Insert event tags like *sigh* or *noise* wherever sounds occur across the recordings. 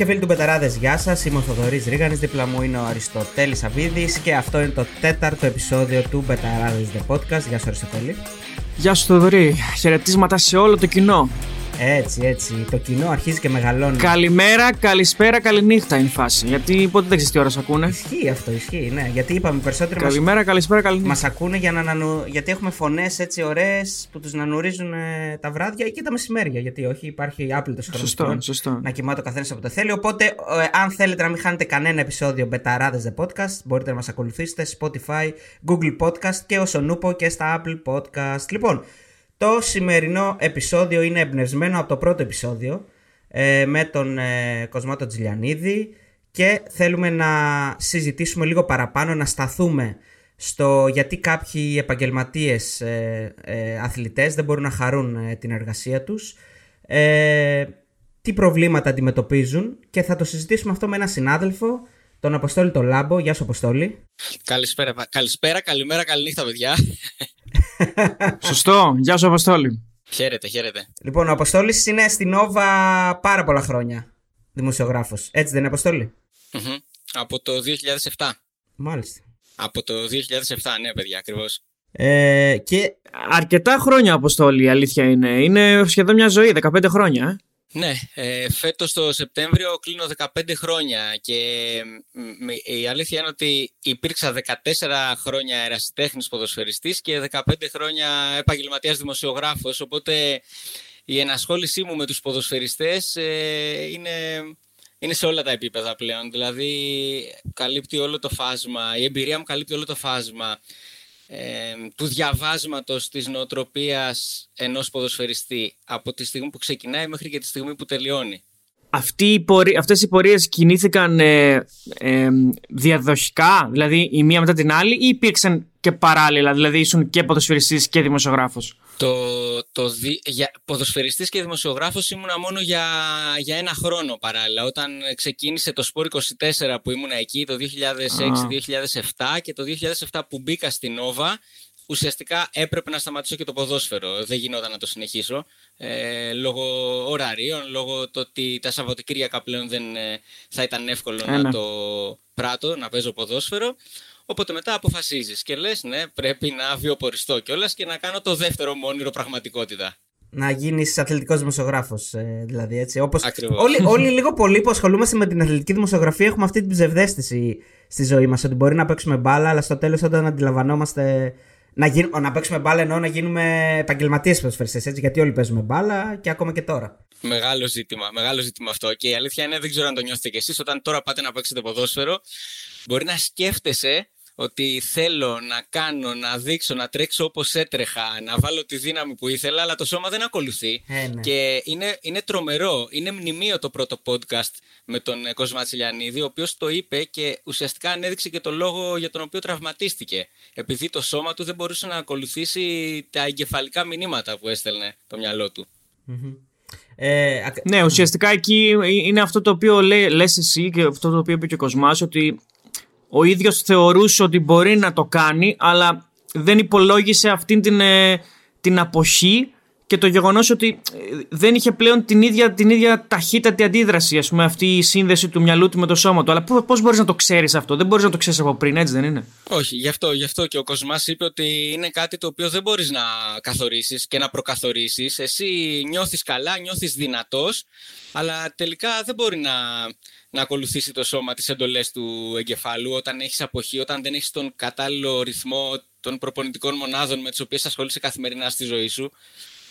και φίλοι του Μπεταράδες, γεια σας. Είμαι ο Θοδωρής Ρίγανης. Δίπλα μου είναι ο Αριστοτέλης Αβίδης και αυτό είναι το τέταρτο επεισόδιο του Μπεταράδες The Podcast. Γεια σου, Αριστοτέλη. Γεια σου, Θοδωρή. Χαιρετίσματα σε όλο το κοινό. Έτσι, έτσι. Το κοινό αρχίζει και μεγαλώνει. Καλημέρα, καλησπέρα, καληνύχτα είναι η φάση. Γιατί ποτέ δεν ξέρεις τι ώρα ακούνε. Ισχύει αυτό, ισχύει, ναι. Γιατί είπαμε περισσότερο. Καλημέρα, μας... καλησπέρα, καληνύχτα. Μας ακούνε για να νανου... γιατί έχουμε φωνές έτσι ωραίες που τους νανουρίζουν ε, τα βράδια ή και τα μεσημέρια. Γιατί όχι, υπάρχει άπλητος χρόνος. Σωστό, σωστό. Να κοιμάται ο καθένας από το θέλει. Οπότε, ε, αν θέλετε να μην χάνετε κανένα επεισόδιο Μπεταράδες The Podcast, μπορείτε να μας ακολουθήσετε Spotify, Google Podcast και ο Σονούπο και στα Apple Podcast. Λοιπόν, το σημερινό επεισόδιο είναι εμπνευσμένο από το πρώτο επεισόδιο ε, με τον ε, Κοσμάτο Τζιλιανίδη και θέλουμε να συζητήσουμε λίγο παραπάνω, να σταθούμε στο γιατί κάποιοι επαγγελματίες ε, ε αθλητές δεν μπορούν να χαρούν ε, την εργασία τους, τι προβλήματα αντιμετωπίζουν και θα το συζητήσουμε αυτό με έναν συνάδελφο, τον Αποστόλη το Λάμπο. Γεια σου Αποστόλη. Καλησπέρα, καλησπέρα καλημέρα, καληνύχτα παιδιά. Σωστό. Γεια σου, Αποστόλη. Χαίρετε, χαίρετε. Λοιπόν, ο Αποστόλης είναι στην Νόβα πάρα πολλά χρόνια. Δημοσιογράφος. Έτσι δεν είναι, αποστολη Από το 2007. Μάλιστα. Από το 2007, ναι, παιδιά, ακριβώς. Ε, και αρκετά χρόνια, Αποστόλη, η αλήθεια είναι. Είναι σχεδόν μια ζωή, 15 χρόνια. Ε. Ναι, ε, φέτος το Σεπτέμβριο κλείνω 15 χρόνια και η αλήθεια είναι ότι υπήρξα 14 χρόνια ερασιτέχνης ποδοσφαιριστής και 15 χρόνια επαγγελματίας δημοσιογράφος, οπότε η ενασχόλησή μου με τους ποδοσφαιριστές ε, είναι, είναι σε όλα τα επίπεδα πλέον. Δηλαδή καλύπτει όλο το φάσμα, η εμπειρία μου καλύπτει όλο το φάσμα του διαβάσματος της νοοτροπίας ενός ποδοσφαιριστή από τη στιγμή που ξεκινάει μέχρι και τη στιγμή που τελειώνει. Αυτή οι πορε... Αυτές οι πορείες κινήθηκαν ε, ε, διαδοχικά, δηλαδή η μία μετά την άλλη ή υπήρξαν και παράλληλα, δηλαδή ήσουν και ποδοσφαιριστής και δημοσιογράφος; Το, το δι, για, ποδοσφαιριστής και δημοσιογράφος ήμουνα μόνο για, για ένα χρόνο παράλληλα. Όταν ξεκίνησε το Σπόρ 24 που ήμουνα εκεί το 2006-2007 και το 2007 που μπήκα στην Νόβα, ουσιαστικά έπρεπε να σταματήσω και το ποδόσφαιρο. Δεν γινόταν να το συνεχίσω. Ε, λόγω ωραρίων, λόγω το ότι τα Σαββατοκύριακα πλέον δεν ε, θα ήταν εύκολο να ναι. το πράττω, να παίζω ποδόσφαιρο. Οπότε μετά αποφασίζεις και λες: Ναι, πρέπει να βιοποριστώ κιόλας και να κάνω το δεύτερο μόνιρο πραγματικότητα. Να γίνεις αθλητικός δημοσιογράφος, ε, δηλαδή έτσι. Όπως όλοι, όλοι λίγο πολύ που ασχολούμαστε με την αθλητική δημοσιογραφία έχουμε αυτή την ψευδέστηση στη ζωή μας. Ότι μπορεί να παίξουμε μπάλα, αλλά στο τέλος όταν αντιλαμβανόμαστε. Να, γίν, να παίξουμε μπάλα εννοώ να γίνουμε επαγγελματίες ποδοσφαιριστές, έτσι. Γιατί όλοι παίζουμε μπάλα και ακόμα και τώρα. Μεγάλο ζήτημα, μεγάλο ζήτημα αυτό. Και η αλήθεια είναι, δεν ξέρω αν το νιώθετε κι εσείς, όταν τώρα πάτε να παίξετε ποδόσφαιρο, μπορεί να σκέφτεσαι ότι θέλω να κάνω, να δείξω, να τρέξω όπως έτρεχα, να βάλω τη δύναμη που ήθελα, αλλά το σώμα δεν ακολουθεί. Ε, ναι. Και είναι, είναι τρομερό. Είναι μνημείο το πρώτο podcast με τον ε, Κοσμά Τσιλιανίδη, ο οποίος το είπε και ουσιαστικά ανέδειξε και το λόγο για τον οποίο τραυματίστηκε. Επειδή το σώμα του δεν μπορούσε να ακολουθήσει τα εγκεφαλικά μηνύματα που έστελνε το μυαλό του. Ε, ναι, ουσιαστικά εκεί είναι αυτό το οποίο λες εσύ και αυτό το οποίο είπε και ο Κοσμάς, ότι ο ίδιος θεωρούσε ότι μπορεί να το κάνει, αλλά δεν υπολόγισε αυτήν την, ε, την αποχή και το γεγονός ότι ε, δεν είχε πλέον την ίδια, την ίδια ταχύτατη αντίδραση, ας πούμε, αυτή η σύνδεση του μυαλού του με το σώμα του. Αλλά πώς μπορείς να το ξέρεις αυτό, δεν μπορείς να το ξέρεις από πριν, έτσι δεν είναι; Όχι, γι' αυτό, γι αυτό και ο Κοσμάς είπε ότι είναι κάτι το οποίο δεν μπορείς να καθορίσεις και να προκαθορίσεις. Εσύ νιώθεις καλά, νιώθεις δυνατός, αλλά τελικά δεν μπορεί να να ακολουθήσει το σώμα τις εντολές του εγκεφάλου όταν έχεις αποχή, όταν δεν έχεις τον κατάλληλο ρυθμό των προπονητικών μονάδων με τις οποίες ασχολείσαι καθημερινά στη ζωή σου.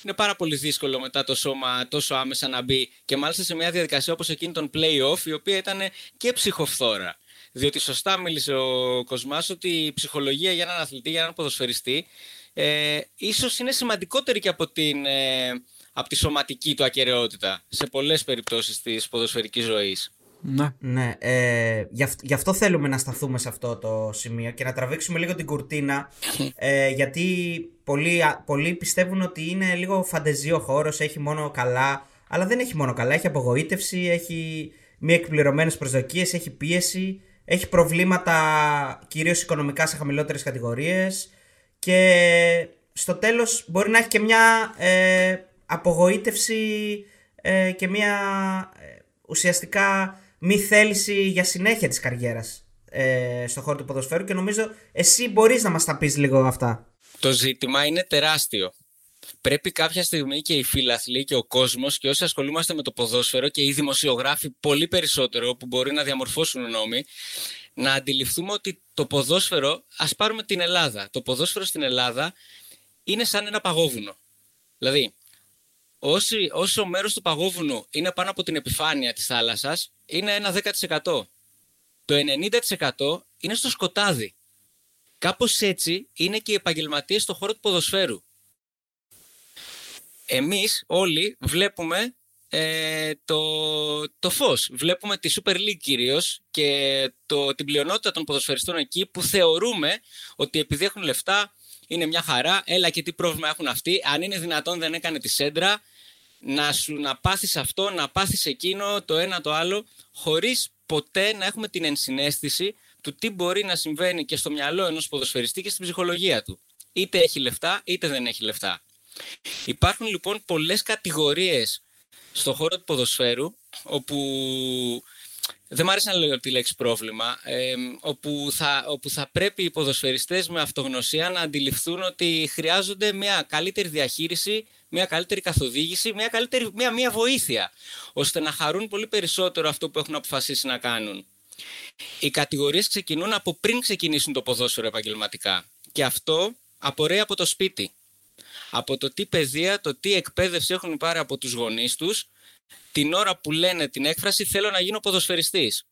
Είναι πάρα πολύ δύσκολο μετά το σώμα τόσο άμεσα να μπει και μάλιστα σε μια διαδικασία όπως εκείνη των play-off η οποία ήταν και ψυχοφθόρα. Διότι σωστά μίλησε ο Κοσμάς ότι η ψυχολογία για έναν αθλητή, για έναν ποδοσφαιριστή ε, ίσως είναι σημαντικότερη και από, την, ε, από τη σωματική του ακαιρεότητα σε πολλές περιπτώσεις της ποδοσφαιρικής ζωής. Ναι. ναι ε, γι, αυτό θέλουμε να σταθούμε σε αυτό το σημείο και να τραβήξουμε λίγο την κουρτίνα. *laughs* Ε, γιατί πολλοί, πολλοί πιστεύουν ότι είναι λίγο φαντεζίο χώρος, έχει μόνο καλά. Αλλά δεν έχει μόνο καλά. Έχει απογοήτευση, έχει μη εκπληρωμένες προσδοκίες, έχει πίεση, έχει προβλήματα κυρίως οικονομικά σε χαμηλότερες κατηγορίες. Και στο τέλος μπορεί να έχει και μια ε, απογοήτευση ε, και μια ουσιαστικά μη θέληση για συνέχεια της καριέρας ε, στον χώρο του ποδοσφαίρου και νομίζω εσύ μπορείς να μας τα πεις λίγο αυτά. Το ζήτημα είναι τεράστιο. Πρέπει κάποια στιγμή και οι φίλαθλοι και ο κόσμος και όσοι ασχολούμαστε με το ποδόσφαιρο και οι δημοσιογράφοι πολύ περισσότερο που μπορεί να διαμορφώσουν νόμοι να αντιληφθούμε ότι το ποδόσφαιρο, ας πάρουμε την Ελλάδα, το ποδόσφαιρο στην Ελλάδα είναι σαν ένα παγόβουνο. Δηλαδή, όσοι, όσο μέρος του παγόβουνου είναι πάνω από την επιφάνεια της θάλασσας, είναι ένα 10%. Το 90% είναι στο σκοτάδι. Κάπως έτσι είναι και οι επαγγελματίες στον χώρο του ποδοσφαίρου. Εμείς όλοι βλέπουμε ε, το, το φως. Βλέπουμε τη Super League κυρίως και το, την πλειονότητα των ποδοσφαιριστών εκεί που θεωρούμε ότι επειδή έχουν λεφτά είναι μια χαρά, έλα και τι πρόβλημα έχουν αυτοί, αν είναι δυνατόν δεν έκανε τη σέντρα, να σου να πάθεις αυτό, να πάθεις εκείνο, το ένα το άλλο, χωρίς ποτέ να έχουμε την ενσυναίσθηση του τι μπορεί να συμβαίνει και στο μυαλό ενός ποδοσφαιριστή και στην ψυχολογία του. Είτε έχει λεφτά, είτε δεν έχει λεφτά. Υπάρχουν λοιπόν πολλές κατηγορίες στο χώρο του ποδοσφαίρου, όπου δεν μου αρέσει να λέω τη λέξη πρόβλημα, ε, όπου, θα, όπου θα πρέπει οι ποδοσφαιριστές με αυτογνωσία να αντιληφθούν ότι χρειάζονται μια καλύτερη διαχείριση, μια καλύτερη καθοδήγηση, μια, καλύτερη, μια, μια βοήθεια, ώστε να χαρούν πολύ περισσότερο αυτό που έχουν αποφασίσει να κάνουν. Οι κατηγορίες ξεκινούν από πριν ξεκινήσουν το ποδόσφαιρο επαγγελματικά και αυτό απορρέει από το σπίτι από το τι παιδεία, το τι εκπαίδευση έχουν πάρει από τους γονείς τους την ώρα που λένε την έκφραση θέλω να γίνω ποδοσφαιριστής.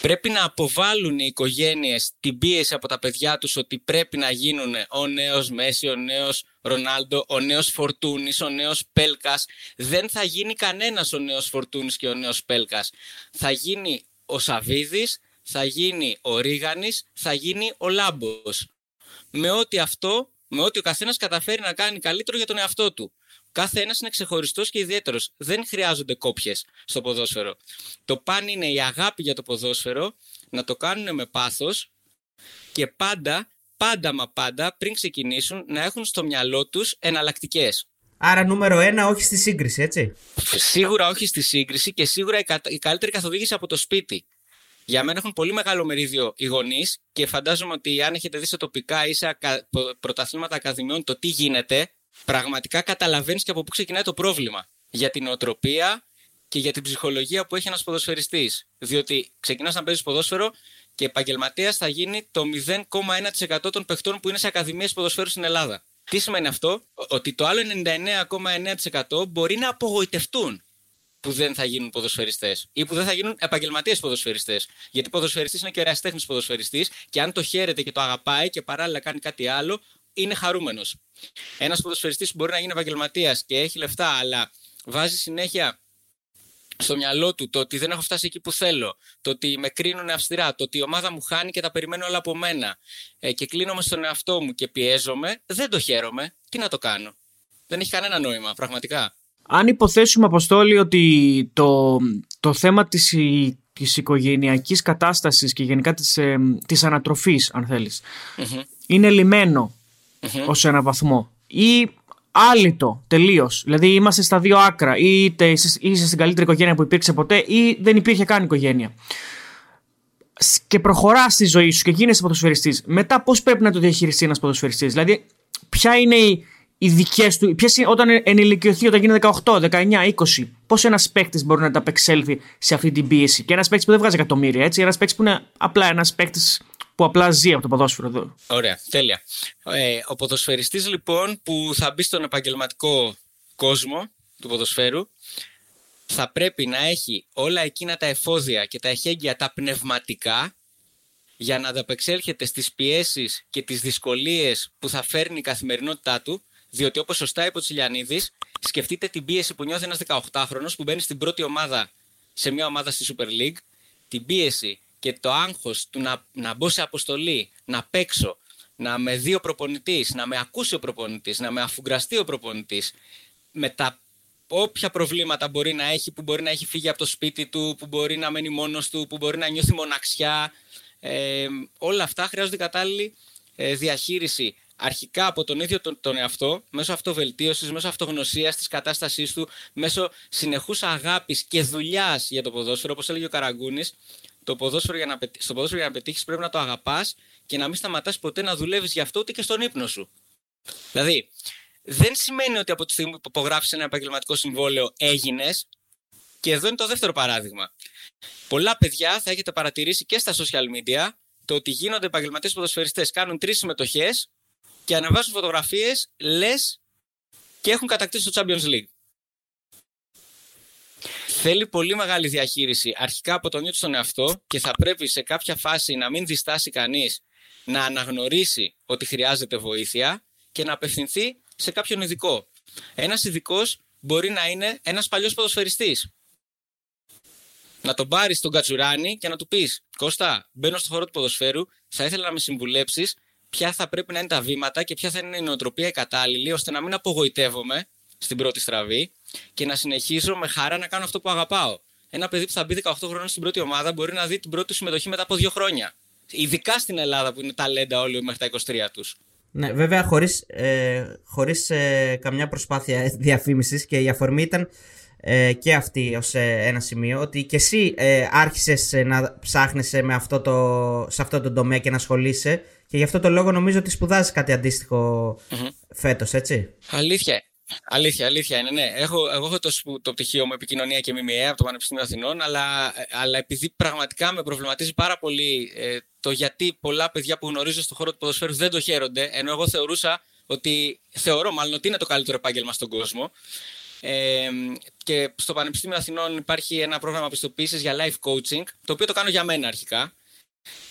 Πρέπει να αποβάλουν οι οικογένειες την πίεση από τα παιδιά τους ότι πρέπει να γίνουν ο νέος Μέση, ο νέος Ρονάλντο, ο νέος Φορτούνης, ο νέος Πέλκας. Δεν θα γίνει κανένας ο νέος Φορτούνης και ο νέος Πέλκας. Θα γίνει ο Σαβίδης, θα γίνει ο Ρίγανης, θα γίνει ο Λάμπος. Με ό,τι αυτό με ότι ο καθένας καταφέρει να κάνει καλύτερο για τον εαυτό του. Κάθε ένας είναι ξεχωριστός και ιδιαίτερος. Δεν χρειάζονται κόπιες στο ποδόσφαιρο. Το παν είναι η αγάπη για το ποδόσφαιρο, να το κάνουν με πάθος και πάντα, πάντα μα πάντα πριν ξεκινήσουν να έχουν στο μυαλό τους εναλλακτικές. Άρα νούμερο ένα, όχι στη σύγκριση, έτσι; Σίγουρα όχι στη σύγκριση και σίγουρα η καλύτερη καθοδήγηση από το σπίτι. Για μένα έχουν πολύ μεγάλο μερίδιο οι γονείς και φαντάζομαι ότι αν έχετε δει σε τοπικά ή σε πρωταθλήματα ακαδημιών το τι γίνεται, πραγματικά καταλαβαίνεις και από πού ξεκινάει το πρόβλημα. Για την οτροπία και για την ψυχολογία που έχει ένας ποδοσφαιριστής. Διότι ξεκινάς να παίζεις ποδόσφαιρο και επαγγελματίας θα γίνει το 0,1% των παιχτών που είναι σε ακαδημίες ποδοσφαίρου στην Ελλάδα. Τι σημαίνει αυτό, ότι το άλλο 99,9% μπορεί να απογοητευτούν που δεν θα γίνουν ποδοσφαιριστές ή που δεν θα γίνουν επαγγελματίες ποδοσφαιριστές. Γιατί ποδοσφαιριστής είναι και ερασιτέχνης ποδοσφαιριστής και αν το χαίρεται και το αγαπάει και παράλληλα κάνει κάτι άλλο, είναι χαρούμενος. Ένας ποδοσφαιριστής που μπορεί να γίνει επαγγελματίας και έχει λεφτά, αλλά βάζει συνέχεια στο μυαλό του το ότι δεν έχω φτάσει εκεί που θέλω, το ότι με κρίνουν αυστηρά, το ότι η ομάδα μου χάνει και τα περιμένω όλα από μένα ε, και κλείνομαι στον εαυτό μου και πιέζομαι, δεν το χαίρομαι. Τι να το κάνω; Δεν έχει κανένα νόημα, πραγματικά. Αν υποθέσουμε, Αποστόλη, ότι το, το θέμα της, της οικογενειακής κατάστασης και γενικά της, ε, της ανατροφής, αν θελεις είναι λιμένο ως ένα βαθμό ή άλυτο τελείως. Δηλαδή είμαστε στα δύο άκρα. Είτε είσαι, είσαι στην καλύτερη οικογένεια που υπήρξε ποτέ ή δεν υπήρχε καν οικογένεια. Και προχωρά στη ζωή σου και γίνεσαι ποδοσφαιριστής. Μετά, πώς πρέπει να το διαχειριστεί ένας ποδοσφαιριστής; Δηλαδή, ποια είναι η, οι δικές του. Ποιες είναι, όταν ενηλικιωθεί, όταν γίνει 18, 19, 20, πώς ένας παίκτης μπορεί να ανταπεξέλθει σε αυτή την πίεση; Και ένας παίκτης που δεν βγάζει εκατομμύρια, έτσι. Ένας παίκτης που είναι απλά ένας παίκτης που απλά ζει από το ποδόσφαιρο εδώ. Ωραία, τέλεια. Ε, ο ποδοσφαιριστής λοιπόν που θα μπει στον επαγγελματικό κόσμο του ποδοσφαίρου θα πρέπει να έχει όλα εκείνα τα εφόδια και τα εχέγγυα τα πνευματικά για να ανταπεξέλχεται στις πιέσεις και τις δυσκολίες που θα φέρνει η καθημερινότητά του διότι όπως σωστά είπε ο Τσιλιανίδης, σκεφτείτε την πίεση που νιώθει ένας 18χρονο που μπαίνει στην πρώτη ομάδα σε μια ομάδα στη Super League, την πίεση και το άγχος του να, να μπω σε αποστολή, να παίξω, να με δει ο προπονητής, να με ακούσει ο προπονητής, να με αφουγκραστεί ο προπονητής, με τα όποια προβλήματα μπορεί να έχει, που μπορεί να έχει φύγει από το σπίτι του, που μπορεί να μένει μόνος του, που μπορεί να νιώθει μοναξιά. Ε, όλα αυτά χρειάζονται κατάλληλη ε, διαχείριση αρχικά από τον ίδιο τον, τον εαυτό, μέσω αυτοβελτίωσης, μέσω αυτογνωσίας της κατάστασής του, μέσω συνεχούς αγάπης και δουλειάς για το ποδόσφαιρο, όπως έλεγε ο Καραγκούνης, το ποδόσφαιρο για να, στο ποδόσφαιρο για να πετύχεις πρέπει να το αγαπάς και να μην σταματάς ποτέ να δουλεύεις γι' αυτό ούτε και στον ύπνο σου. Δηλαδή, δεν σημαίνει ότι από τη στιγμή που υπογράφεις ένα επαγγελματικό συμβόλαιο έγινες. Και εδώ είναι το δεύτερο παράδειγμα. Πολλά παιδιά θα έχετε παρατηρήσει και στα social media το ότι γίνονται επαγγελματίες ποδοσφαιριστές, κάνουν τρεις συμμετοχές και ανεβάζουν φωτογραφίες, λες και έχουν κατακτήσει το Champions League. Θέλει πολύ μεγάλη διαχείριση αρχικά από τον ίδιο τον εαυτό και θα πρέπει σε κάποια φάση να μην διστάσει κανείς να αναγνωρίσει ότι χρειάζεται βοήθεια και να απευθυνθεί σε κάποιον ειδικό. Ένας ειδικός μπορεί να είναι ένας παλιός ποδοσφαιριστής. Να τον πάρεις στον κατσουράνι και να του πεις: Κώστα, μπαίνω στο χώρο του ποδοσφαίρου, θα ήθελα να με συμβουλέψεις ποια θα πρέπει να είναι τα βήματα και ποια θα είναι η νοοτροπία κατάλληλη, ώστε να μην απογοητεύομαι στην πρώτη στραβή και να συνεχίζω με χαρά να κάνω αυτό που αγαπάω. Ένα παιδί που θα μπει 18 χρόνια στην πρώτη ομάδα μπορεί να δει την πρώτη συμμετοχή μετά από δύο χρόνια. Ειδικά στην Ελλάδα που είναι ταλέντα όλοι μέχρι τα 23 τους. Ναι, βέβαια χωρίς, ε, χωρίς ε, καμιά προσπάθεια διαφήμισης και η αφορμή ήταν ε, και αυτή ως ε, ένα σημείο ότι και εσύ ε, άρχισες να ψάχνεσαι με αυτό το, σε αυτό το τομέα και να ασχολείσαι και γι' αυτό το λόγο νομίζω ότι σπουδάζεις κάτι αντίστοιχο mm-hmm. φέτος, έτσι. Αλήθεια. Αλήθεια, αλήθεια είναι. Ναι. Έχω, εγώ έχω το, το πτυχίο μου επικοινωνία και ΜΜΕ από το Πανεπιστήμιο Αθηνών, αλλά, αλλά επειδή πραγματικά με προβληματίζει πάρα πολύ ε, το γιατί πολλά παιδιά που γνωρίζω στον χώρο του ποδοσφαίρου δεν το χαίρονται, ενώ εγώ θεωρούσα ότι, θεωρώ μάλλον ότι είναι το καλύτερο επάγγελμα στον κόσμο. Ε, και στο Πανεπιστήμιο Αθηνών υπάρχει ένα πρόγραμμα πιστοποίησης για life coaching, το οποίο το κάνω για μένα αρχικά,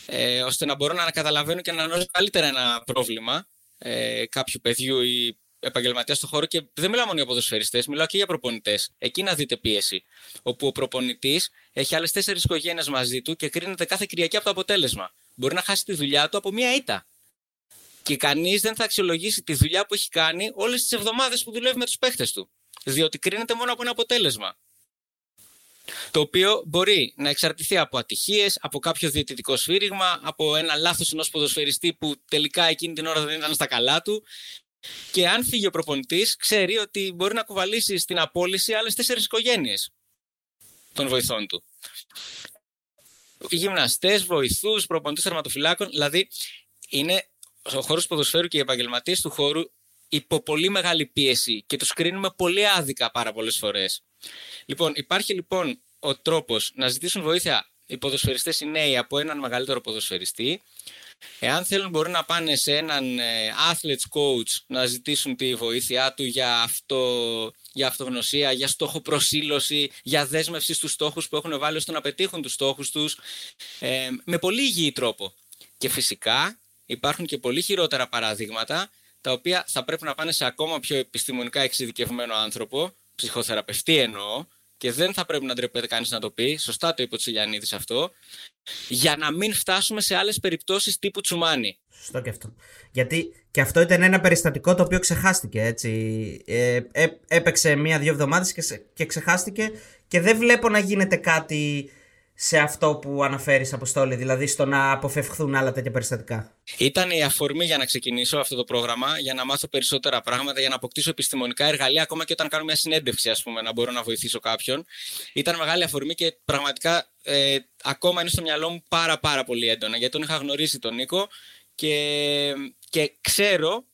ε, ώστε να μπορώ να καταλαβαίνω και να γνωρίζω καλύτερα ένα πρόβλημα ε, κάποιου παιδιού ή επαγγελματία στο χώρο και δεν μιλάω μόνο για ποδοσφαιριστές, μιλάω και για προπονητές. Εκεί να δείτε πίεση. Όπου ο προπονητής έχει άλλες τέσσερις οικογένειες μαζί του και κρίνεται κάθε Κυριακή από το αποτέλεσμα. Μπορεί να χάσει τη δουλειά του από μία ήττα. Και κανείς δεν θα αξιολογήσει τη δουλειά που έχει κάνει όλες τις εβδομάδες που δουλεύει με τους παίχτες του. Διότι κρίνεται μόνο από ένα αποτέλεσμα. Το οποίο μπορεί να εξαρτηθεί από ατυχίες, από κάποιο διαιτητικό σφύριγμα, από ένα λάθος ενός ποδοσφαιριστή που τελικά εκείνη την ώρα δεν ήταν στα καλά του. Και αν φύγει ο προπονητής, ξέρει ότι μπορεί να κουβαλήσει στην απόλυση άλλες τέσσερις οικογένειες των βοηθών του. Γυμναστές, βοηθούς, προπονητές θερματοφυλάκων. Δηλαδή, είναι ο χώρος ποδοσφαίρου και οι επαγγελματίες του χώρου υπό πολύ μεγάλη πίεση και του κρίνουμε πολύ άδικα πάρα πολλές φορές. Λοιπόν, υπάρχει λοιπόν ο τρόπος να ζητήσουν βοήθεια οι ποδοσφαιριστές οι νέοι από έναν μεγαλύτερο ποδοσφαιριστή Εάν θέλουν μπορούν να πάνε σε έναν ε, athletes coach να ζητήσουν τη βοήθειά του για, αυτό, για αυτογνωσία, για στόχο προσήλωση, για δέσμευση στους στόχους που έχουν βάλει ώστε να πετύχουν τους στόχους τους ε, με πολύ υγιή τρόπο. Και φυσικά υπάρχουν και πολύ χειρότερα παραδείγματα τα οποία θα πρέπει να πάνε σε ακόμα πιο επιστημονικά εξειδικευμένο άνθρωπο, ψυχοθεραπευτή εννοώ, και δεν θα πρέπει να ντρεπέται κανείς να το πει. Σωστά το είπε ο Τσιλιανίδης αυτό. Για να μην φτάσουμε σε άλλες περιπτώσεις τύπου τσουμάνι. Σωστό και αυτό. Γιατί και αυτό ήταν ένα περιστατικό το οποίο ξεχάστηκε. Έτσι. Ε, ε, έπαιξε μία-δύο εβδομάδες και, και ξεχάστηκε και δεν βλέπω να γίνεται κάτι σε αυτό που αναφέρεις, Αποστόλη, δηλαδή στο να αποφευχθούν άλλα τέτοια περιστατικά. Ήταν η αφορμή για να ξεκινήσω αυτό το πρόγραμμα, για να μάθω περισσότερα πράγματα, για να αποκτήσω επιστημονικά εργαλεία, ακόμα και όταν κάνω μια συνέντευξη, ας πούμε, να μπορώ να βοηθήσω κάποιον. Ήταν μεγάλη αφορμή και πραγματικά ε, ακόμα είναι στο μυαλό μου πάρα, πάρα πολύ έντονα, γιατί τον είχα γνωρίσει τον Νίκο και, και ξέρω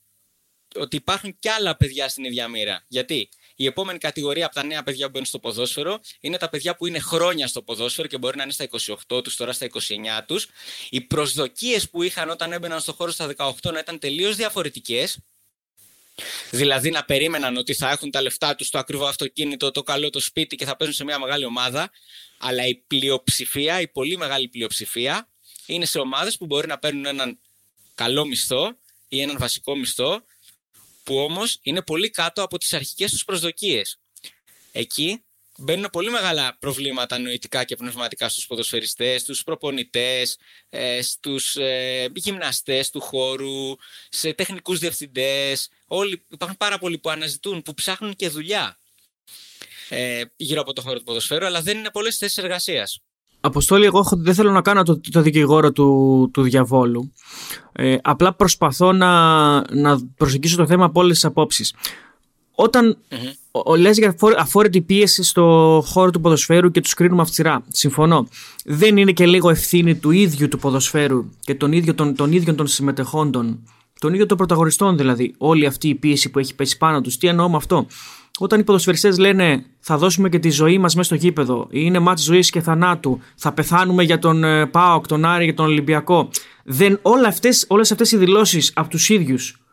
ότι υπάρχουν και άλλα παιδιά στην ίδια μοίρα. Γιατί; Η επόμενη κατηγορία από τα νέα παιδιά που μπαίνουν στο ποδόσφαιρο είναι τα παιδιά που είναι χρόνια στο ποδόσφαιρο και μπορεί να είναι στα 28 τους, τώρα στα 29 τους. Οι προσδοκίες που είχαν όταν έμπαιναν στο χώρο στα 18 να ήταν τελείως διαφορετικές. Δηλαδή να περίμεναν ότι θα έχουν τα λεφτά τους, το ακριβό αυτοκίνητο, το καλό το σπίτι και θα παίζουν σε μια μεγάλη ομάδα. Αλλά η πλειοψηφία, η πολύ μεγάλη πλειοψηφία, είναι σε ομάδες που μπορεί να παίρνουν έναν καλό μισθό ή έναν βασικό μισθό που όμως είναι πολύ κάτω από τις αρχικές τους προσδοκίες. Εκεί μπαίνουν πολύ μεγάλα προβλήματα νοητικά και πνευματικά στους ποδοσφαιριστές, στους προπονητές, ε, στους ε, γυμναστές του χώρου, σε τεχνικούς διευθυντές. Όλοι, υπάρχουν πάρα πολλοί που αναζητούν, που ψάχνουν και δουλειά ε, γύρω από το χώρο του ποδοσφαίρου, αλλά δεν είναι πολλές θέσεις εργασίας. Αποστόλη, εγώ δεν θέλω να κάνω το, το δικηγόρο του, του διαβόλου. Ε, απλά προσπαθώ να, να προσεγγίσω το θέμα από όλες τις απόψεις. Όταν mm-hmm. λες για αφόρητη πίεση στο χώρο του ποδοσφαίρου και τους κρίνουμε αυστηρά, συμφωνώ. Δεν είναι και λίγο ευθύνη του ίδιου του ποδοσφαίρου και των ίδιων των, των, ίδιων των συμμετεχόντων, των ίδιων των πρωταγωνιστών δηλαδή, όλη αυτή η πίεση που έχει πέσει πάνω τους. Τι εννοώ με αυτό; Όταν οι ποδοσφαιριστές λένε θα δώσουμε και τη ζωή μας μέσα στο γήπεδο, είναι μάτς ζωής και θανάτου, θα πεθάνουμε για τον ε, ΠΑΟΚ, τον Άρη, για τον Ολυμπιακό. Δεν, όλα αυτές, όλες αυτές οι δηλώσεις από τους ίδιους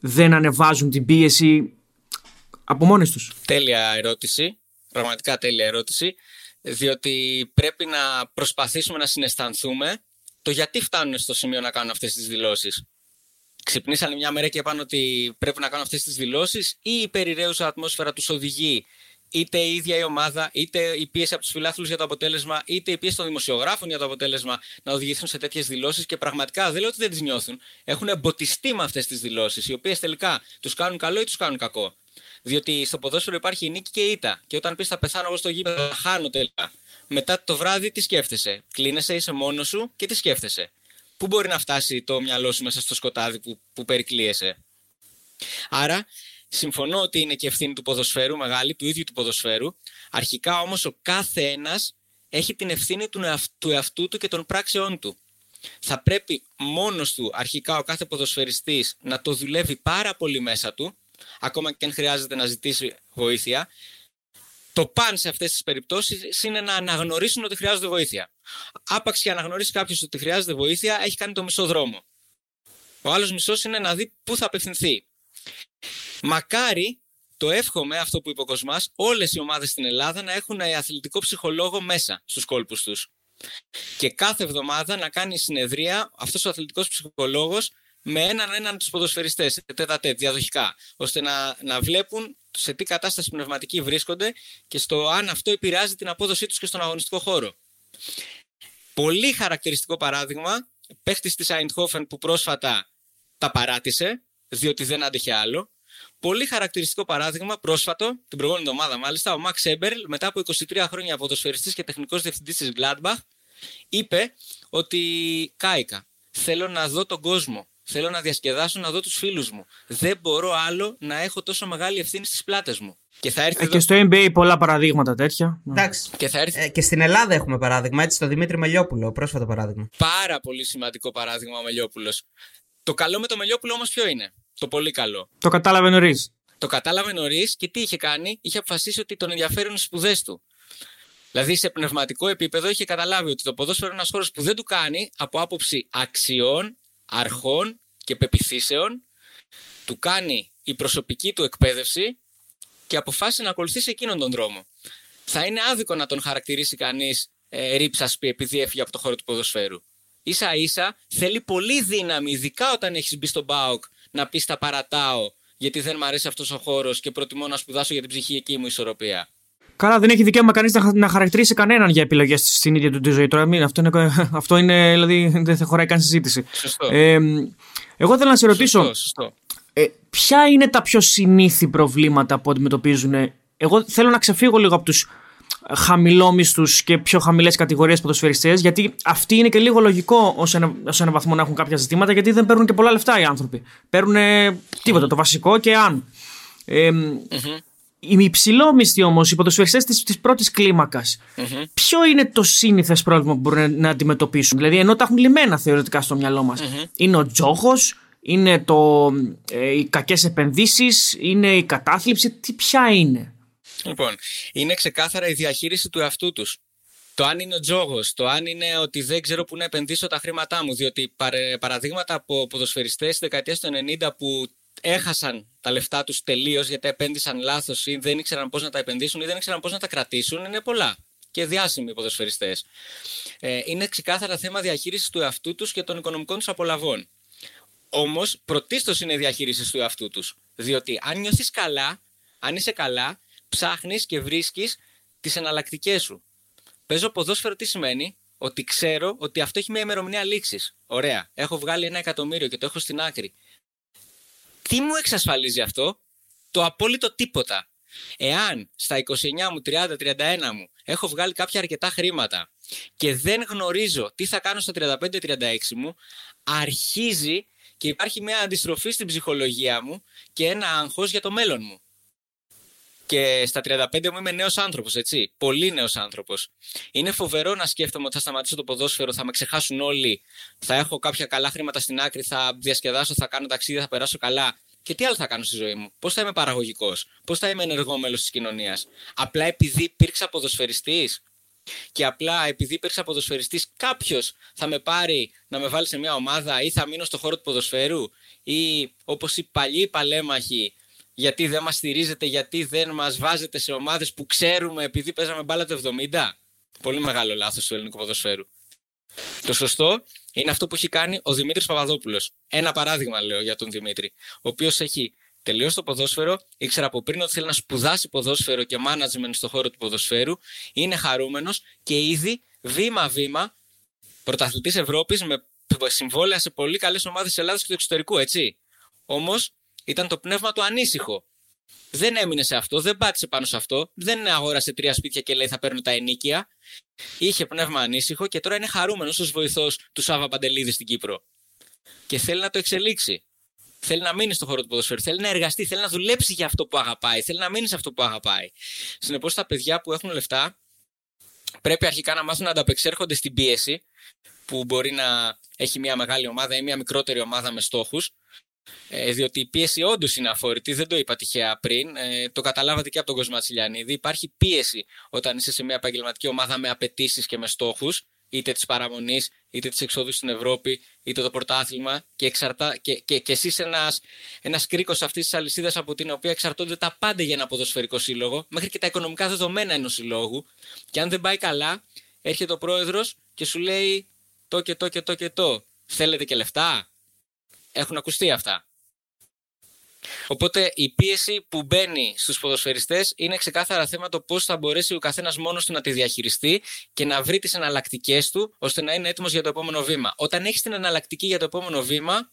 δεν ανεβάζουν την πίεση από μόνες τους. Τέλεια ερώτηση, πραγματικά τέλεια ερώτηση, διότι πρέπει να προσπαθήσουμε να συναισθανθούμε το γιατί φτάνουν στο σημείο να κάνουν αυτές τις δηλώσεις ξυπνήσανε μια μέρα και είπαν ότι πρέπει να κάνουν αυτές τις δηλώσεις, ή η περιραίουσα ατμόσφαιρα τους οδηγεί είτε η ίδια η ομάδα, είτε η πίεση από τους φιλάθλους για το αποτέλεσμα, είτε η πίεση των δημοσιογράφων για το αποτέλεσμα να οδηγηθούν σε τέτοιες δηλώσεις και πραγματικά δεν λέω ότι δεν τις νιώθουν. Έχουν εμποτιστεί με αυτές τις δηλώσεις, οι οποίες τελικά τους κάνουν καλό ή τους κάνουν κακό. Διότι στο ποδόσφαιρο υπάρχει η νίκη και η ήττα. Και όταν πεις θα πεθάνω εγώ στο γήπεδο, θα χάνω τελικά. Μετά το βράδυ τι σκέφτεσαι; Κλείνεσαι, είσαι μόνος σου και τι σκέφτεσαι; Πού μπορεί να φτάσει το μυαλό σου μέσα στο σκοτάδι που, που περικλείεσαι; Άρα, συμφωνώ ότι είναι και ευθύνη του ποδοσφαίρου, μεγάλη, του ίδιου του ποδοσφαίρου. Αρχικά όμως ο κάθε ένας έχει την ευθύνη του, του εαυτού του και των πράξεών του. Θα πρέπει μόνος του αρχικά ο κάθε ποδοσφαιριστής να το δουλεύει πάρα πολύ μέσα του, ακόμα και αν χρειάζεται να ζητήσει βοήθεια, το παν σε αυτές τις περιπτώσεις είναι να αναγνωρίσουν ότι χρειάζονται βοήθεια. Άπαξ και αναγνωρίσει κάποιος ότι χρειάζεται βοήθεια, έχει κάνει το μισό δρόμο. Ο άλλος μισός είναι να δει πού θα απευθυνθεί. Μακάρι, το εύχομαι αυτό που είπε ο Κοσμάς, όλες οι ομάδες στην Ελλάδα να έχουν αθλητικό ψυχολόγο μέσα στους κόλπους τους. Και κάθε εβδομάδα να κάνει συνεδρία αυτός ο αθλητικός ψυχολόγος με έναν έναν τους ποδοσφαιριστές, τέτα διαδοχικά, ώστε να, να βλέπουν σε τι κατάσταση πνευματική βρίσκονται και στο αν αυτό επηρεάζει την απόδοσή τους και στον αγωνιστικό χώρο. Πολύ χαρακτηριστικό παράδειγμα, παίχτης της Eindhoven που πρόσφατα τα παράτησε, διότι δεν άντεχε άλλο. Πολύ χαρακτηριστικό παράδειγμα, πρόσφατο, την προηγούμενη εβδομάδα μάλιστα, ο Μαξ Έμπερλ, μετά από 23 χρόνια ποδοσφαιριστής και τεχνικός διευθυντής της Gladbach, είπε ότι κάηκα. Θέλω να δω τον κόσμο. Θέλω να διασκεδάσω, να δω τους φίλους μου. Δεν μπορώ άλλο να έχω τόσο μεγάλη ευθύνη στις πλάτες μου. Και, θα έρθει ε, και στο NBA πολλά παραδείγματα τέτοια. Εντάξει. Και, θα έρθει... ε, και στην Ελλάδα έχουμε παράδειγμα, έτσι, το Δημήτρη Μελιόπουλο, πρόσφατο παράδειγμα. Πάρα πολύ σημαντικό παράδειγμα ο Μελιόπουλος. Το καλό με το Μελιόπουλο όμως ποιο είναι; Το πολύ καλό. Το κατάλαβε νωρίς. Το κατάλαβε νωρίς και τι είχε κάνει, είχε αποφασίσει ότι τον ενδιαφέρουν οι σπουδές του. Δηλαδή σε πνευματικό επίπεδο είχε καταλάβει ότι το ποδόσφαιρο είναι ένας χώρος που δεν του κάνει από άποψη αξιών, αρχών και πεπιθήσεων, του κάνει η προσωπική του εκπαίδευση και αποφάσισε να ακολουθήσει εκείνον τον δρόμο. Θα είναι άδικο να τον χαρακτηρίσει κανείς ε, ρίψασπη επειδή έφυγε από το χώρο του ποδοσφαίρου. σα ίσα θέλει πολύ δύναμη, ειδικά όταν έχεις μπει στον ΠΑΟΚ, να πεις τα παρατάω γιατί δεν μου αρέσει αυτός ο χώρος και προτιμώ να σπουδάσω για την ψυχική μου ισορροπία. Καλά, δεν έχει δικαίωμα κανείς να χαρακτηρίσει κανέναν για επιλογές στην ίδια του τη ζωή. Τώρα, μην, αυτό, είναι, *laughs* αυτό είναι, δηλαδή, δεν θα χωράει καν συζήτηση. Σωστό. Ε, εγώ θέλω να σε ρωτήσω. Σωστό, σωστό. Ε, ποια είναι τα πιο συνήθι προβλήματα που αντιμετωπίζουν. Εγώ θέλω να ξεφύγω λίγο από τους χαμηλόμισθου και πιο χαμηλές κατηγορίες ποδοσφαιριστές, γιατί αυτή είναι και λίγο λογικό ως ένα, ένα βαθμό να έχουν κάποια ζητήματα, γιατί δεν παίρνουν και πολλά λεφτά οι άνθρωποι. Παίρνουν τίποτα, το βασικό και αν. Ε, mm-hmm. Οι υψηλόμισθοι όμως, οι ποδοσφαιριστές της πρώτης ποιο είναι το σύνηθες πρόβλημα που μπορούν να αντιμετωπίσουν; Δηλαδή, ενώ τα έχουν λυμμένα θεωρητικά στο μυαλό μας. Είναι ο τζόγος, είναι το, ε, οι κακές επενδύσεις, είναι η κατάθλιψη. Τι ποια είναι; Λοιπόν, είναι ξεκάθαρα η διαχείριση του εαυτού τους. Το αν είναι ο τζόγος, το αν είναι ότι δεν ξέρω πού να επενδύσω τα χρήματά μου. Διότι παραδείγματα από ποδοσφαιριστές της δεκαετίας του 90 που έχασαν τα λεφτά τους τελείως γιατί επένδυσαν λάθος ή δεν ήξεραν πώς να τα επενδύσουν ή δεν ήξεραν πώς να τα κρατήσουν είναι πολλά. Και διάσημοι ποδοσφαιριστές. Ε, είναι ξεκάθαρα θέμα διαχείρισης του εαυτού τους και των οικονομικών τους απολαβών. Όμως, πρωτίστως είναι διαχείρισης του εαυτού τους. Διότι αν νιώθεις καλά, αν είσαι καλά, ψάχνεις και βρίσκεις τις εναλλακτικές σου. Παίζω ποδόσφαιρο τι σημαίνει, ότι ξέρω ότι αυτό έχει μια ημερομηνία λήξης. Ωραία. Έχω βγάλει ένα εκατομμύριο και το έχω στην άκρη. Τι μου εξασφαλίζει αυτό, το απόλυτο τίποτα. Εάν στα 29 μου, 30, 31 μου έχω βγάλει κάποια αρκετά χρήματα και δεν γνωρίζω τι θα κάνω στα 35-36 μου, αρχίζει και υπάρχει μια αντιστροφή στην ψυχολογία μου και ένα άγχος για το μέλλον μου. Και στα 35 μου είμαι νέος άνθρωπος, έτσι. Πολύ νέος άνθρωπος. Είναι φοβερό να σκέφτομαι ότι θα σταματήσω το ποδόσφαιρο, θα με ξεχάσουν όλοι, θα έχω κάποια καλά χρήματα στην άκρη, θα διασκεδάσω, θα κάνω ταξίδι, θα περάσω καλά. Και τι άλλο θα κάνω στη ζωή μου; Πώς θα είμαι παραγωγικός, πώς θα είμαι ενεργό μέλο της κοινωνίας; Απλά επειδή υπήρξα ποδοσφαιριστής. Και απλά επειδή υπήρξα ποδοσφαιριστής, κάποιος θα με πάρει να με βάλει σε μια ομάδα ή θα μείνω στο χώρο του ποδοσφαίρου; Ή όπως οι παλιοί παλέμαχοι γιατί δεν μας στηρίζετε, γιατί δεν μας βάζετε σε ομάδες που ξέρουμε επειδή παίζαμε μπάλα το 70. Πολύ μεγάλο λάθος του ελληνικού ποδοσφαίρου. Το σωστό είναι αυτό που έχει κάνει ο Δημήτρης Παπαδόπουλος. Ένα παράδειγμα λέω για τον Δημήτρη, ο οποίος έχει τελειώσει το ποδόσφαιρο, ήξερα από πριν ότι θέλει να σπουδάσει ποδόσφαιρο και management στον χώρο του ποδοσφαίρου, είναι χαρούμενος και ήδη βήμα-βήμα πρωταθλητής Ευρώπης με συμβόλαια σε πολύ καλές ομάδες της και του εξωτερικού, έτσι. Όμως ήταν το πνεύμα του ανήσυχο. Δεν έμεινε σε αυτό, δεν πάτησε πάνω σε αυτό, δεν αγόρασε τρία σπίτια και λέει θα παίρνω τα ενίκια. Είχε πνεύμα ανήσυχο και τώρα είναι χαρούμενος ως βοηθός του Σάβα Παντελίδη στην Κύπρο. Και θέλει να το εξελίξει. Θέλει να μείνει στον χώρο του ποδοσφαίρου. Θέλει να εργαστεί. Θέλει να δουλέψει για αυτό που αγαπάει. Θέλει να μείνει σε αυτό που αγαπάει. Συνεπώς, τα παιδιά που έχουν λεφτά πρέπει αρχικά να μάθουν να ανταπεξέρχονται στην πίεση που μπορεί να έχει μια μεγάλη ομάδα ή μια μικρότερη ομάδα με στόχους ε, διότι η πίεση όντως είναι αφόρητη, δεν το είπα τυχαία πριν. Ε, το καταλάβατε και από τον Κοσμά Τσιλιανίδη. Υπάρχει πίεση όταν είσαι σε μια επαγγελματική ομάδα με απαιτήσεις και με στόχους, είτε της παραμονής, είτε της εξόδου στην Ευρώπη, είτε το πρωτάθλημα. Και, εξαρτά, και, και, και εσύ ένας ένας κρίκος αυτής της αλυσίδας από την οποία εξαρτώνται τα πάντα για ένα ποδοσφαιρικό σύλλογο, μέχρι και τα οικονομικά δεδομένα ενός συλλόγου. Και αν δεν πάει καλά, έρχεται ο πρόεδρος και σου λέει το και το και το και το. Θέλετε και λεφτά; Έχουν ακουστεί αυτά. Οπότε η πίεση που μπαίνει στους ποδοσφαιριστές είναι ξεκάθαρα θέμα το πώς θα μπορέσει ο καθένας μόνος του να τη διαχειριστεί και να βρει τις εναλλακτικές του ώστε να είναι έτοιμος για το επόμενο βήμα. Όταν έχεις την εναλλακτική για το επόμενο βήμα,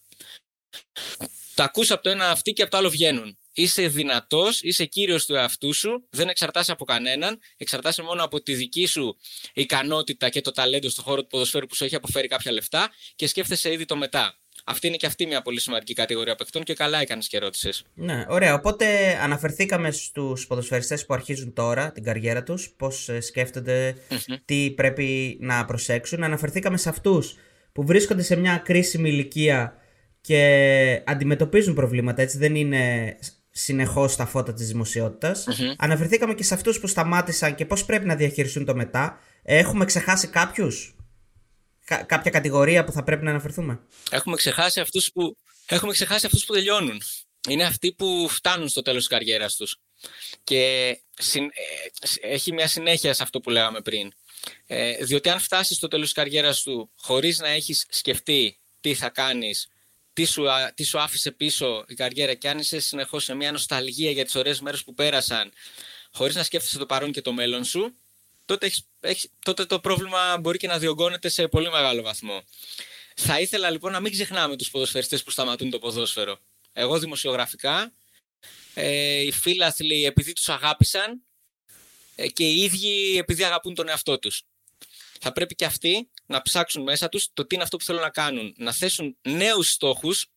τα ακούς από το ένα αυτή και από το άλλο βγαίνουν. Είσαι δυνατός, είσαι κύριος του εαυτού σου, δεν εξαρτάσαι από κανέναν, εξαρτάσαι μόνο από τη δική σου ικανότητα και το ταλέντο στον χώρο του ποδοσφαίρου που σου έχει αποφέρει κάποια λεφτά και σκέφτεσαι ήδη το μετά. Αυτή είναι και αυτή μια πολύ σημαντική κατηγορία παιχτών και καλά έκανες και ρώτησε. Ναι, ωραία. Οπότε αναφερθήκαμε στους ποδοσφαιριστές που αρχίζουν τώρα την καριέρα τους, πώς ε, σκεφτονται τι πρέπει να προσέξουν. Αναφερθήκαμε σε αυτούς που βρίσκονται σε μια κρίσιμη ηλικία και αντιμετωπίζουν προβλήματα, έτσι δεν είναι συνεχώς στα φώτα της δημοσιοτητα Αναφερθήκαμε και σε αυτούς που σταμάτησαν και πώς πρέπει να διαχειριστούν το μετά. Έχουμε ξεχάσει κάποιους; Κάποια κατηγορία που θα πρέπει να αναφερθούμε; Έχουμε ξεχάσει αυτούς που, έχουμε ξεχάσει αυτούς που τελειώνουν. Είναι αυτοί που φτάνουν στο τέλος της καριέρας τους. Και ε, έχει μια συνέχεια σε αυτό που λέγαμε πριν. Ε, διότι αν φτάσεις στο τέλος της καριέρας του χωρίς να έχεις σκεφτεί τι θα κάνεις, τι σου, τι σου άφησε πίσω η καριέρα και αν είσαι συνεχώς σε μια νοσταλγία για τις ωραίες μέρες που πέρασαν, χωρίς να σκέφτεσαι το παρόν και το μέλλον σου, τότε, τότε το πρόβλημα μπορεί και να διωγγώνεται σε πολύ μεγάλο βαθμό. Θα ήθελα λοιπόν να μην ξεχνάμε τους ποδοσφαιριστές που σταματούν το ποδόσφαιρο. Εγώ δημοσιογραφικά, ε, οι φίλαθλοι επειδή τους αγάπησαν ε, και οι ίδιοι επειδή αγαπούν τον εαυτό τους. Θα πρέπει και αυτοί να ψάξουν μέσα τους το τι είναι αυτό που θέλουν να κάνουν. Να θέσουν νέους στόχους.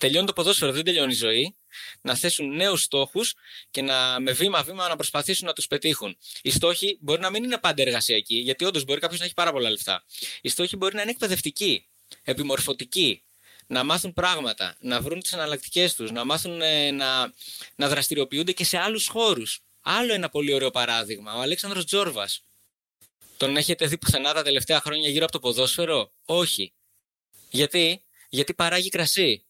Τελειώνει το ποδόσφαιρο, δεν τελειώνει η ζωή να θέσουν νέους στόχους και να με βήμα-βήμα να προσπαθήσουν να τους πετύχουν. Οι στόχοι μπορεί να μην είναι πάντα εργασιακοί, γιατί όντως μπορεί κάποιος να έχει πάρα πολλά λεφτά. Οι στόχοι μπορεί να είναι εκπαιδευτικοί, επιμορφωτικοί, να μάθουν πράγματα, να βρουν τις εναλλακτικέ τους, να μάθουν ε, να, να δραστηριοποιούνται και σε άλλους χώρους. Άλλο ένα πολύ ωραίο παράδειγμα, ο Αλέξανδρος Τζόρβας. Τον έχετε δει πουθενά τα τελευταία χρόνια γύρω από το ποδόσφαιρο, Όχι. Γιατί, γιατί παράγει κρασί.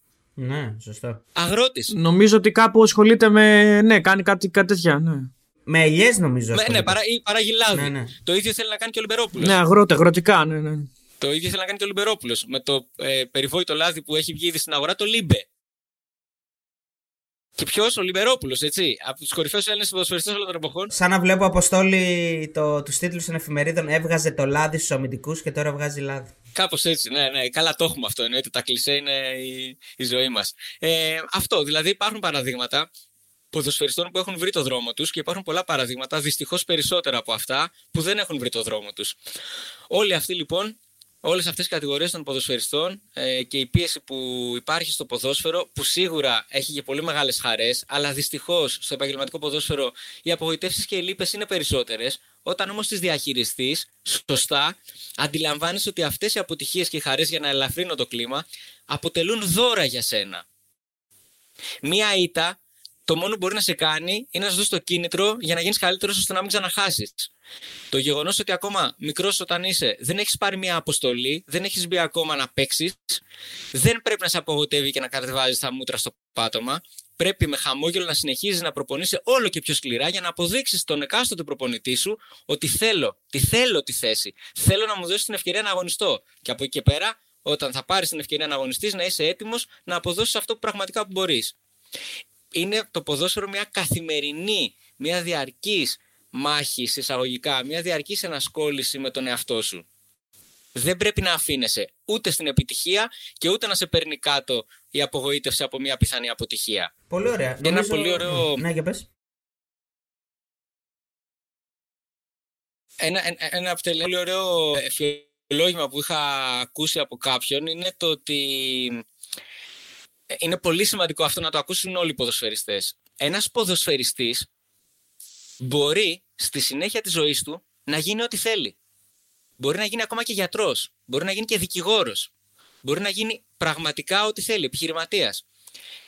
Ναι, σωστό. Αγρότης. Νομίζω ότι κάπου ασχολείται με. Ναι, κάνει κάτι, κάτι τέτοια. Ναι. Με ελιές νομίζω. Ναι, ναι, παρά, παράγει λάδι. Ναι, ναι. Το ίδιο θέλει να κάνει και ο Λιμπερόπουλος. Ναι, αγρότη, αγροτικά, ναι, ναι. Το ίδιο θέλει να κάνει και ο Λιμπερόπουλος. Με το ε, περιβόητο λάδι που έχει βγει ήδη στην αγορά, το Λίμπε. Και ποιος, ο Λιμπερόπουλος, έτσι. Από τους κορυφαίους Έλληνες ποδοσφαιριστές όλων των εποχών. Σαν να βλέπω Αποστόλη το, τους τίτλους των εφημερίδων. Έβγαζε το λάδι στους αμυντικούς και τώρα βγάζει λάδι. Κάπως έτσι, ναι, ναι. Καλά το έχουμε αυτό. Εννοείται τα κλισέ είναι η, η ζωή μας. Ε, αυτό, δηλαδή υπάρχουν παραδείγματα ποδοσφαιριστών που έχουν βρει το δρόμο τους και υπάρχουν πολλά παραδείγματα, δυστυχώς περισσότερα από αυτά, που δεν έχουν βρει το δρόμο τους. Όλοι αυτοί λοιπόν όλες αυτές οι κατηγορίες των ποδοσφαιριστών ε, και η πίεση που υπάρχει στο ποδόσφαιρο που σίγουρα έχει και πολύ μεγάλες χαρές αλλά δυστυχώς στο επαγγελματικό ποδόσφαιρο οι απογοητεύσεις και οι λύπες είναι περισσότερες όταν όμως τις διαχειριστείς σωστά αντιλαμβάνεσαι ότι αυτές οι αποτυχίες και οι χαρές για να ελαφρύνω το κλίμα αποτελούν δώρα για σένα. Μία ήττα το μόνο που μπορεί να σε κάνει είναι να σου δώσει το κίνητρο για να γίνεις καλύτερος ώστε να μην ξαναχάσει. Το γεγονός ότι ακόμα μικρός όταν είσαι δεν έχεις πάρει μια αποστολή, δεν έχεις μπει ακόμα να παίξεις, δεν πρέπει να σε απογοητεύει και να κατεβάζεις τα μούτρα στο πάτωμα. Πρέπει με χαμόγελο να συνεχίζεις να προπονείσαι όλο και πιο σκληρά για να αποδείξεις στον εκάστοτε προπονητή σου ότι θέλω, τη θέλω τη θέση. Θέλω να μου δώσεις την ευκαιρία να αγωνιστώ. Και από εκεί και πέρα, όταν θα πάρεις την ευκαιρία να αγωνιστείς, να είσαι έτοιμος να αποδώσεις αυτό που πραγματικά μπορείς είναι το ποδόσφαιρο μια καθημερινή, μια διαρκής μάχη εισαγωγικά, μια διαρκής ενασχόληση με τον εαυτό σου. Δεν πρέπει να αφήνεσαι ούτε στην επιτυχία και ούτε να σε παίρνει κάτω η απογοήτευση από μια πιθανή αποτυχία. Πολύ ωραία. Ένα πολύ ωραίο... Ναι, για πες. Ένα, ένα, ένα πολύ ωραίο φιλόγημα που είχα ακούσει από κάποιον είναι το ότι είναι πολύ σημαντικό αυτό να το ακούσουν όλοι οι ποδοσφαιριστές. Ένας ποδοσφαιριστής μπορεί στη συνέχεια της ζωής του να γίνει ό,τι θέλει. Μπορεί να γίνει ακόμα και γιατρός, μπορεί να γίνει και δικηγόρος, μπορεί να γίνει πραγματικά ό,τι θέλει, επιχειρηματίας.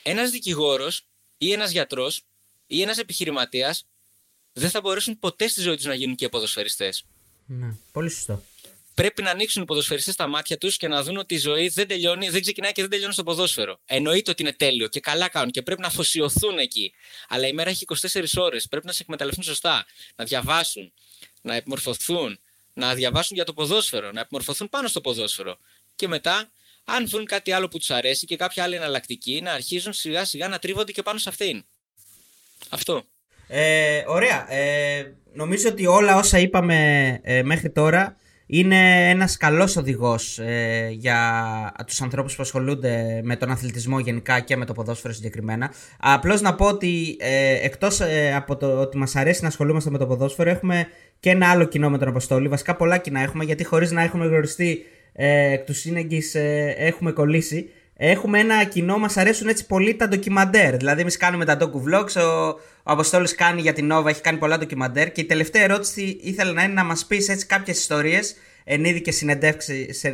Ένας δικηγόρος ή ένας γιατρός ή ένας επιχειρηματίας δεν θα μπορέσουν ποτέ στη ζωή τους να γίνουν και ποδοσφαιριστές. Ναι, πολύ σωστό πρέπει να ανοίξουν οι ποδοσφαιριστές τα μάτια τους και να δουν ότι η ζωή δεν τελειώνει, δεν ξεκινάει και δεν τελειώνει στο ποδόσφαιρο. Εννοείται ότι είναι τέλειο και καλά κάνουν και πρέπει να αφοσιωθούν εκεί. Αλλά η μέρα έχει 24 ώρες. Πρέπει να σε εκμεταλλευτούν σωστά. Να διαβάσουν, να επιμορφωθούν, να διαβάσουν για το ποδόσφαιρο, να επιμορφωθούν πάνω στο ποδόσφαιρο. Και μετά, αν βρουν κάτι άλλο που τους αρέσει και κάποια άλλη εναλλακτική, να αρχίζουν σιγά σιγά να τρίβονται και πάνω σε αυτήν. Αυτό. Ε, ωραία. Ε, νομίζω ότι όλα όσα είπαμε ε, μέχρι τώρα είναι ένας καλός οδηγός ε, για τους ανθρώπους που ασχολούνται με τον αθλητισμό γενικά και με το ποδόσφαιρο συγκεκριμένα. Απλώς να πω ότι ε, εκτός ε, από το ότι μας αρέσει να ασχολούμαστε με το ποδόσφαιρο έχουμε και ένα άλλο κοινό με τον Αποστόλη. Βασικά πολλά κοινά έχουμε γιατί χωρίς να έχουμε γνωριστεί ε, εκ του σύνεγγυς ε, έχουμε κολλήσει. Έχουμε ένα κοινό, μας αρέσουν έτσι πολύ τα ντοκιμαντέρ. Δηλαδή, εμείς κάνουμε τα docu vlogs. Ο, ο Αποστόλη κάνει για την Nova, έχει κάνει πολλά ντοκιμαντέρ. Και η τελευταία ερώτηση ήθελα να είναι να μας πεις έτσι κάποιες ιστορίες εν είδη και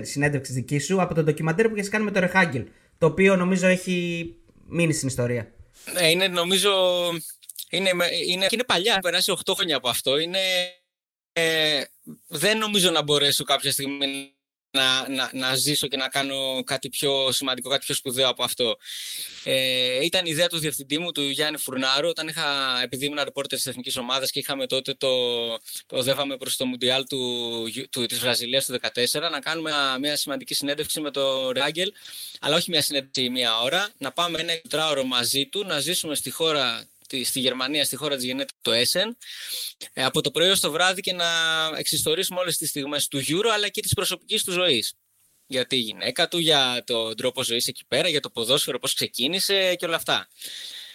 συνέντευξης δικής σου από το ντοκιμαντέρ που έχει κάνει με το Ρεχάγκελ. Το οποίο νομίζω έχει μείνει στην ιστορία. Ναι, είναι νομίζω. Είναι, είναι, είναι παλιά, περάσει 8 χρόνια από αυτό. Είναι, ε, δεν νομίζω να μπορέσω κάποια στιγμή να, να, να ζήσω και να κάνω κάτι πιο σημαντικό, κάτι πιο σπουδαίο από αυτό. Ε, ήταν η ιδέα του διευθυντή μου, του Γιάννη Φουρνάρου, όταν είχα, επειδή ήμουν ρεπόρτερ της εθνικής ομάδας και είχαμε τότε το, το οδεύαμε προς το Μουντιάλ του, του, της Βραζιλίας του 2014, να κάνουμε μια, σημαντική συνέντευξη με το Ράγκελ, αλλά όχι μια συνέντευξη μία ώρα, να πάμε ένα τετράωρο μαζί του, να ζήσουμε στη χώρα στη Γερμανία, στη χώρα της γενέτης το Essen, ε, από το πρωί ως το βράδυ και να εξιστορήσουμε όλες τις στιγμές του Euro αλλά και της προσωπικής του ζωής. Για τη γυναίκα του, για τον τρόπο ζωής εκεί πέρα, για το ποδόσφαιρο, πώς ξεκίνησε και όλα αυτά.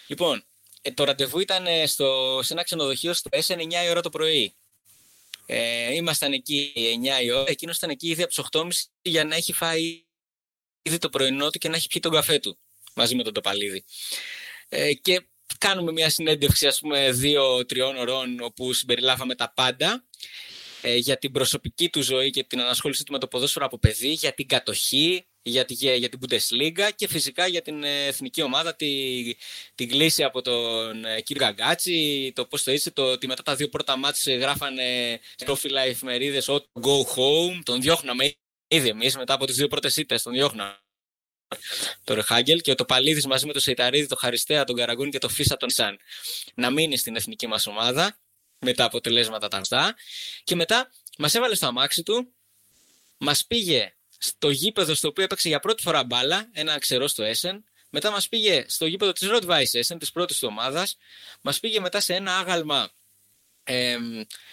Λοιπόν, ε, το ραντεβού ήταν ε, στο, σε ένα ξενοδοχείο στο Essen 9 η ώρα το πρωί. Ε, ήμασταν εκεί 9 η ώρα, εκείνος ήταν εκεί ήδη από τις 8.30 για να έχει φάει ήδη το πρωινό του και να έχει πιει τον καφέ του μαζί με τον Τοπαλίδη. Ε, και κάνουμε μια συνέντευξη ας πούμε δύο-τριών ωρών όπου συμπεριλάβαμε τα πάντα ε, για την προσωπική του ζωή και την ανασχόλησή του με το ποδόσφαιρο από παιδί, για την κατοχή, για, τη, για την Bundesliga και φυσικά για την ε, εθνική ομάδα, τη, την κλίση από τον ε, κύριο Γκαγκάτσι, το πώς το είσαι, το ότι μετά τα δύο πρώτα μάτς γράφανε προφίλα εφημερίδες ότι go home, τον διώχναμε ήδη εμείς μετά από τις δύο πρώτες ήττες, τον διώχναμε το Ρεχάγκελ και το Παλίδης μαζί με το Σεϊταρίδη, το Χαριστέα, τον Καραγκούνη και το Φίσα τον Σαν να μείνει στην εθνική μας ομάδα με τα αποτελέσματα τα γνωστά. Και μετά μας έβαλε στο αμάξι του, μας πήγε στο γήπεδο στο οποίο έπαιξε για πρώτη φορά μπάλα, ένα ξερό στο Έσεν. Μετά μας πήγε στο γήπεδο της Ροτ Βάις Έσεν, της πρώτης του ομάδας. Μας πήγε μετά σε ένα άγαλμα ε,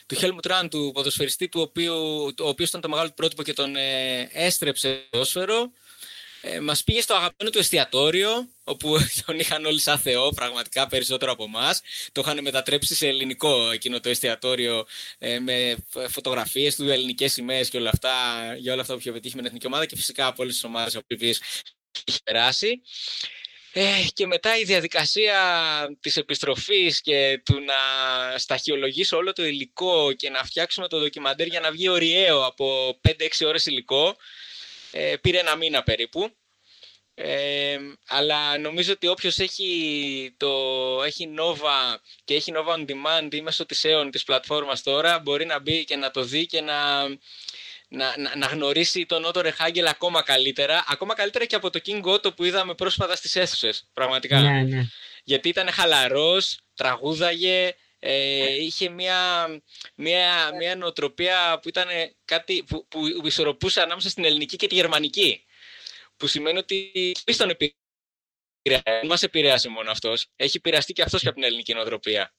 του Χέλμουτ Ραν, του ποδοσφαιριστή, του οποίου, ο οποίος ήταν το μεγάλο πρότυπο και τον ε, έστρεψε το ποδόσφαιρο. Ε, μας πήγε στο αγαπημένο του εστιατόριο, όπου *laughs* τον είχαν όλοι σαν Θεό, πραγματικά περισσότερο από εμάς. Το είχαν μετατρέψει σε ελληνικό εκείνο το εστιατόριο ε, με φωτογραφίες του, ελληνικές σημαίες και όλα αυτά, για όλα αυτά που είχε πετύχει με την εθνική ομάδα και φυσικά από όλες τις ομάδες από τις είχε περάσει. Ε, και μετά η διαδικασία της επιστροφής και του να σταχυολογήσω όλο το υλικό και να φτιάξουμε το ντοκιμαντέρ για να βγει ωριαίο από 5-6 ώρες υλικό ε, πήρε ένα μήνα περίπου. Ε, αλλά νομίζω ότι όποιος έχει, το, έχει Nova και έχει Nova On Demand ή μέσω της Aeon της πλατφόρμας τώρα μπορεί να μπει και να το δει και να, να, να, να γνωρίσει τον Ότο Ρεχάγκελ ακόμα καλύτερα ακόμα καλύτερα και από το King Otto που είδαμε πρόσφατα στις αίθουσες πραγματικά ναι, ναι. γιατί ήταν χαλαρός, τραγούδαγε ε, είχε μια, μια, μια νοοτροπία που ήταν κάτι που, που ισορροπούσε ανάμεσα στην ελληνική και τη γερμανική. Που σημαίνει ότι εμεί τον επηρεάζει. Δεν μας επηρέασε μόνο αυτός. Έχει επηρεαστεί και αυτός και από την ελληνική νοοτροπία.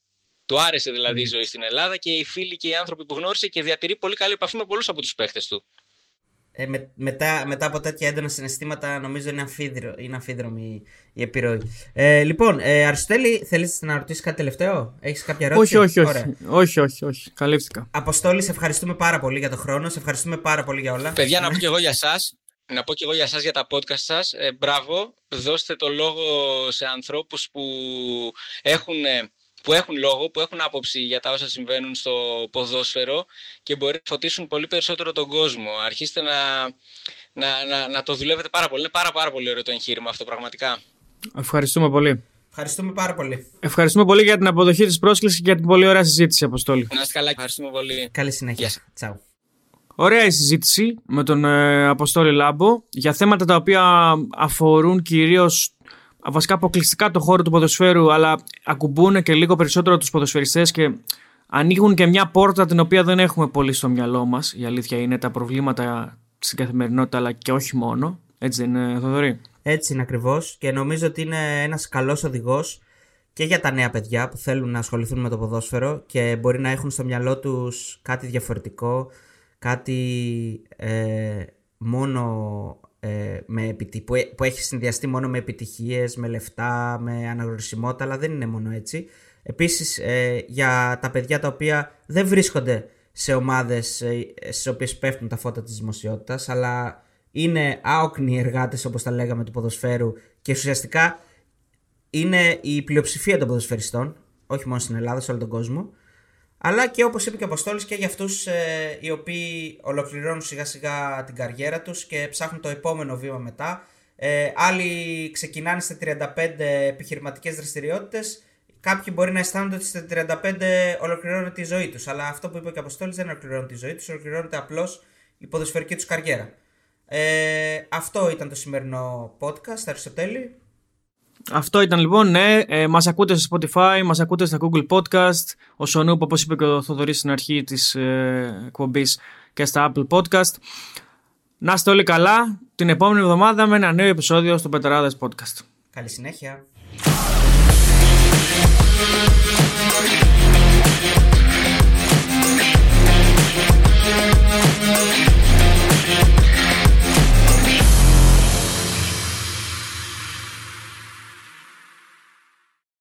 Του άρεσε δηλαδή η ζωή στην Ελλάδα και οι φίλοι και οι άνθρωποι που γνώρισε και διατηρεί πολύ καλή επαφή με πολλούς από τους παίχτε του. Ε, με, μετά, μετά από τέτοια έντονα συναισθήματα νομίζω είναι, αμφίδρο, είναι αμφίδρομη η επιρροή. Ε, λοιπόν, ε, Αριστοτέλη, θέλεις να ρωτήσεις κάτι τελευταίο; Έχεις κάποια ερώτηση; Όχι, όχι, όχι. όχι, όχι, όχι. Καλύφθηκα. Αποστόλη, σε ευχαριστούμε πάρα πολύ για τον χρόνο. Σε ευχαριστούμε πάρα πολύ για όλα. Παιδιά, να πω και εγώ για εσά. Να πω και εγώ για σας για τα podcast σας. Ε, μπράβο, δώστε το λόγο σε ανθρώπους που έχουν που έχουν λόγο, που έχουν άποψη για τα όσα συμβαίνουν στο ποδόσφαιρο και μπορεί να φωτίσουν πολύ περισσότερο τον κόσμο. Αρχίστε να, να, να, να το δουλεύετε πάρα πολύ. Είναι πάρα, πάρα πολύ ωραίο το εγχείρημα αυτό πραγματικά. Ευχαριστούμε πολύ. Ευχαριστούμε πάρα πολύ. Ευχαριστούμε πολύ για την αποδοχή της πρόσκλησης και για την πολύ ωραία συζήτηση, Αποστόλη. Να είστε καλά, ευχαριστούμε πολύ. Καλή συνέχεια. Τσάου. Ωραία η συζήτηση με τον ε, Αποστόλη Λάμπο για θέματα τα οποία αφορούν κυρίως βασικά αποκλειστικά το χώρο του ποδοσφαίρου, αλλά ακουμπούν και λίγο περισσότερο τους ποδοσφαιριστές και ανοίγουν και μια πόρτα την οποία δεν έχουμε πολύ στο μυαλό μας. Η αλήθεια είναι τα προβλήματα στην καθημερινότητα, αλλά και όχι μόνο. Έτσι δεν είναι, Θοδωρή; Έτσι είναι ακριβώς. Και νομίζω ότι είναι ένας καλός οδηγός και για τα νέα παιδιά που θέλουν να ασχοληθούν με το ποδόσφαιρο και μπορεί να έχουν στο μυαλό τους κάτι διαφορετικό, κάτι ε, μόνο ε, με που, ε, που έχει συνδυαστεί μόνο με επιτυχίες, με λεφτά, με αναγνωρισιμότητα, αλλά δεν είναι μόνο έτσι. Επίσης ε, για τα παιδιά τα οποία δεν βρίσκονται σε ομάδες ε, στις οποίες πέφτουν τα φώτα της δημοσιότητας, αλλά είναι άοκνοι εργάτες όπως τα λέγαμε του ποδοσφαίρου και ουσιαστικά είναι η πλειοψηφία των ποδοσφαιριστών, όχι μόνο στην Ελλάδα, σε όλο τον κόσμο αλλά και όπως είπε και ο Αποστόλης και για αυτούς ε, οι οποίοι ολοκληρώνουν σιγά σιγά την καριέρα τους και ψάχνουν το επόμενο βήμα μετά. Ε, άλλοι ξεκινάνε σε 35 επιχειρηματικές δραστηριότητες, κάποιοι μπορεί να αισθάνονται ότι σε 35 ολοκληρώνουν τη ζωή τους, αλλά αυτό που είπε και ο Αποστόλης δεν ολοκληρώνουν τη ζωή τους, ολοκληρώνεται απλώς η ποδοσφαιρική τους καριέρα. Ε, αυτό ήταν το σημερινό podcast, Αριστοτέλη. Αυτό ήταν λοιπόν, ναι. Ε, μας ακούτε στο Spotify, μας ακούτε στα Google Podcast, ο Σονούπ, όπως είπε και ο Θοδωρής στην αρχή της ε, εκπομπής και στα Apple Podcast. Να είστε όλοι καλά την επόμενη εβδομάδα με ένα νέο επεισόδιο στο Πεταράδες Podcast. Καλή συνέχεια.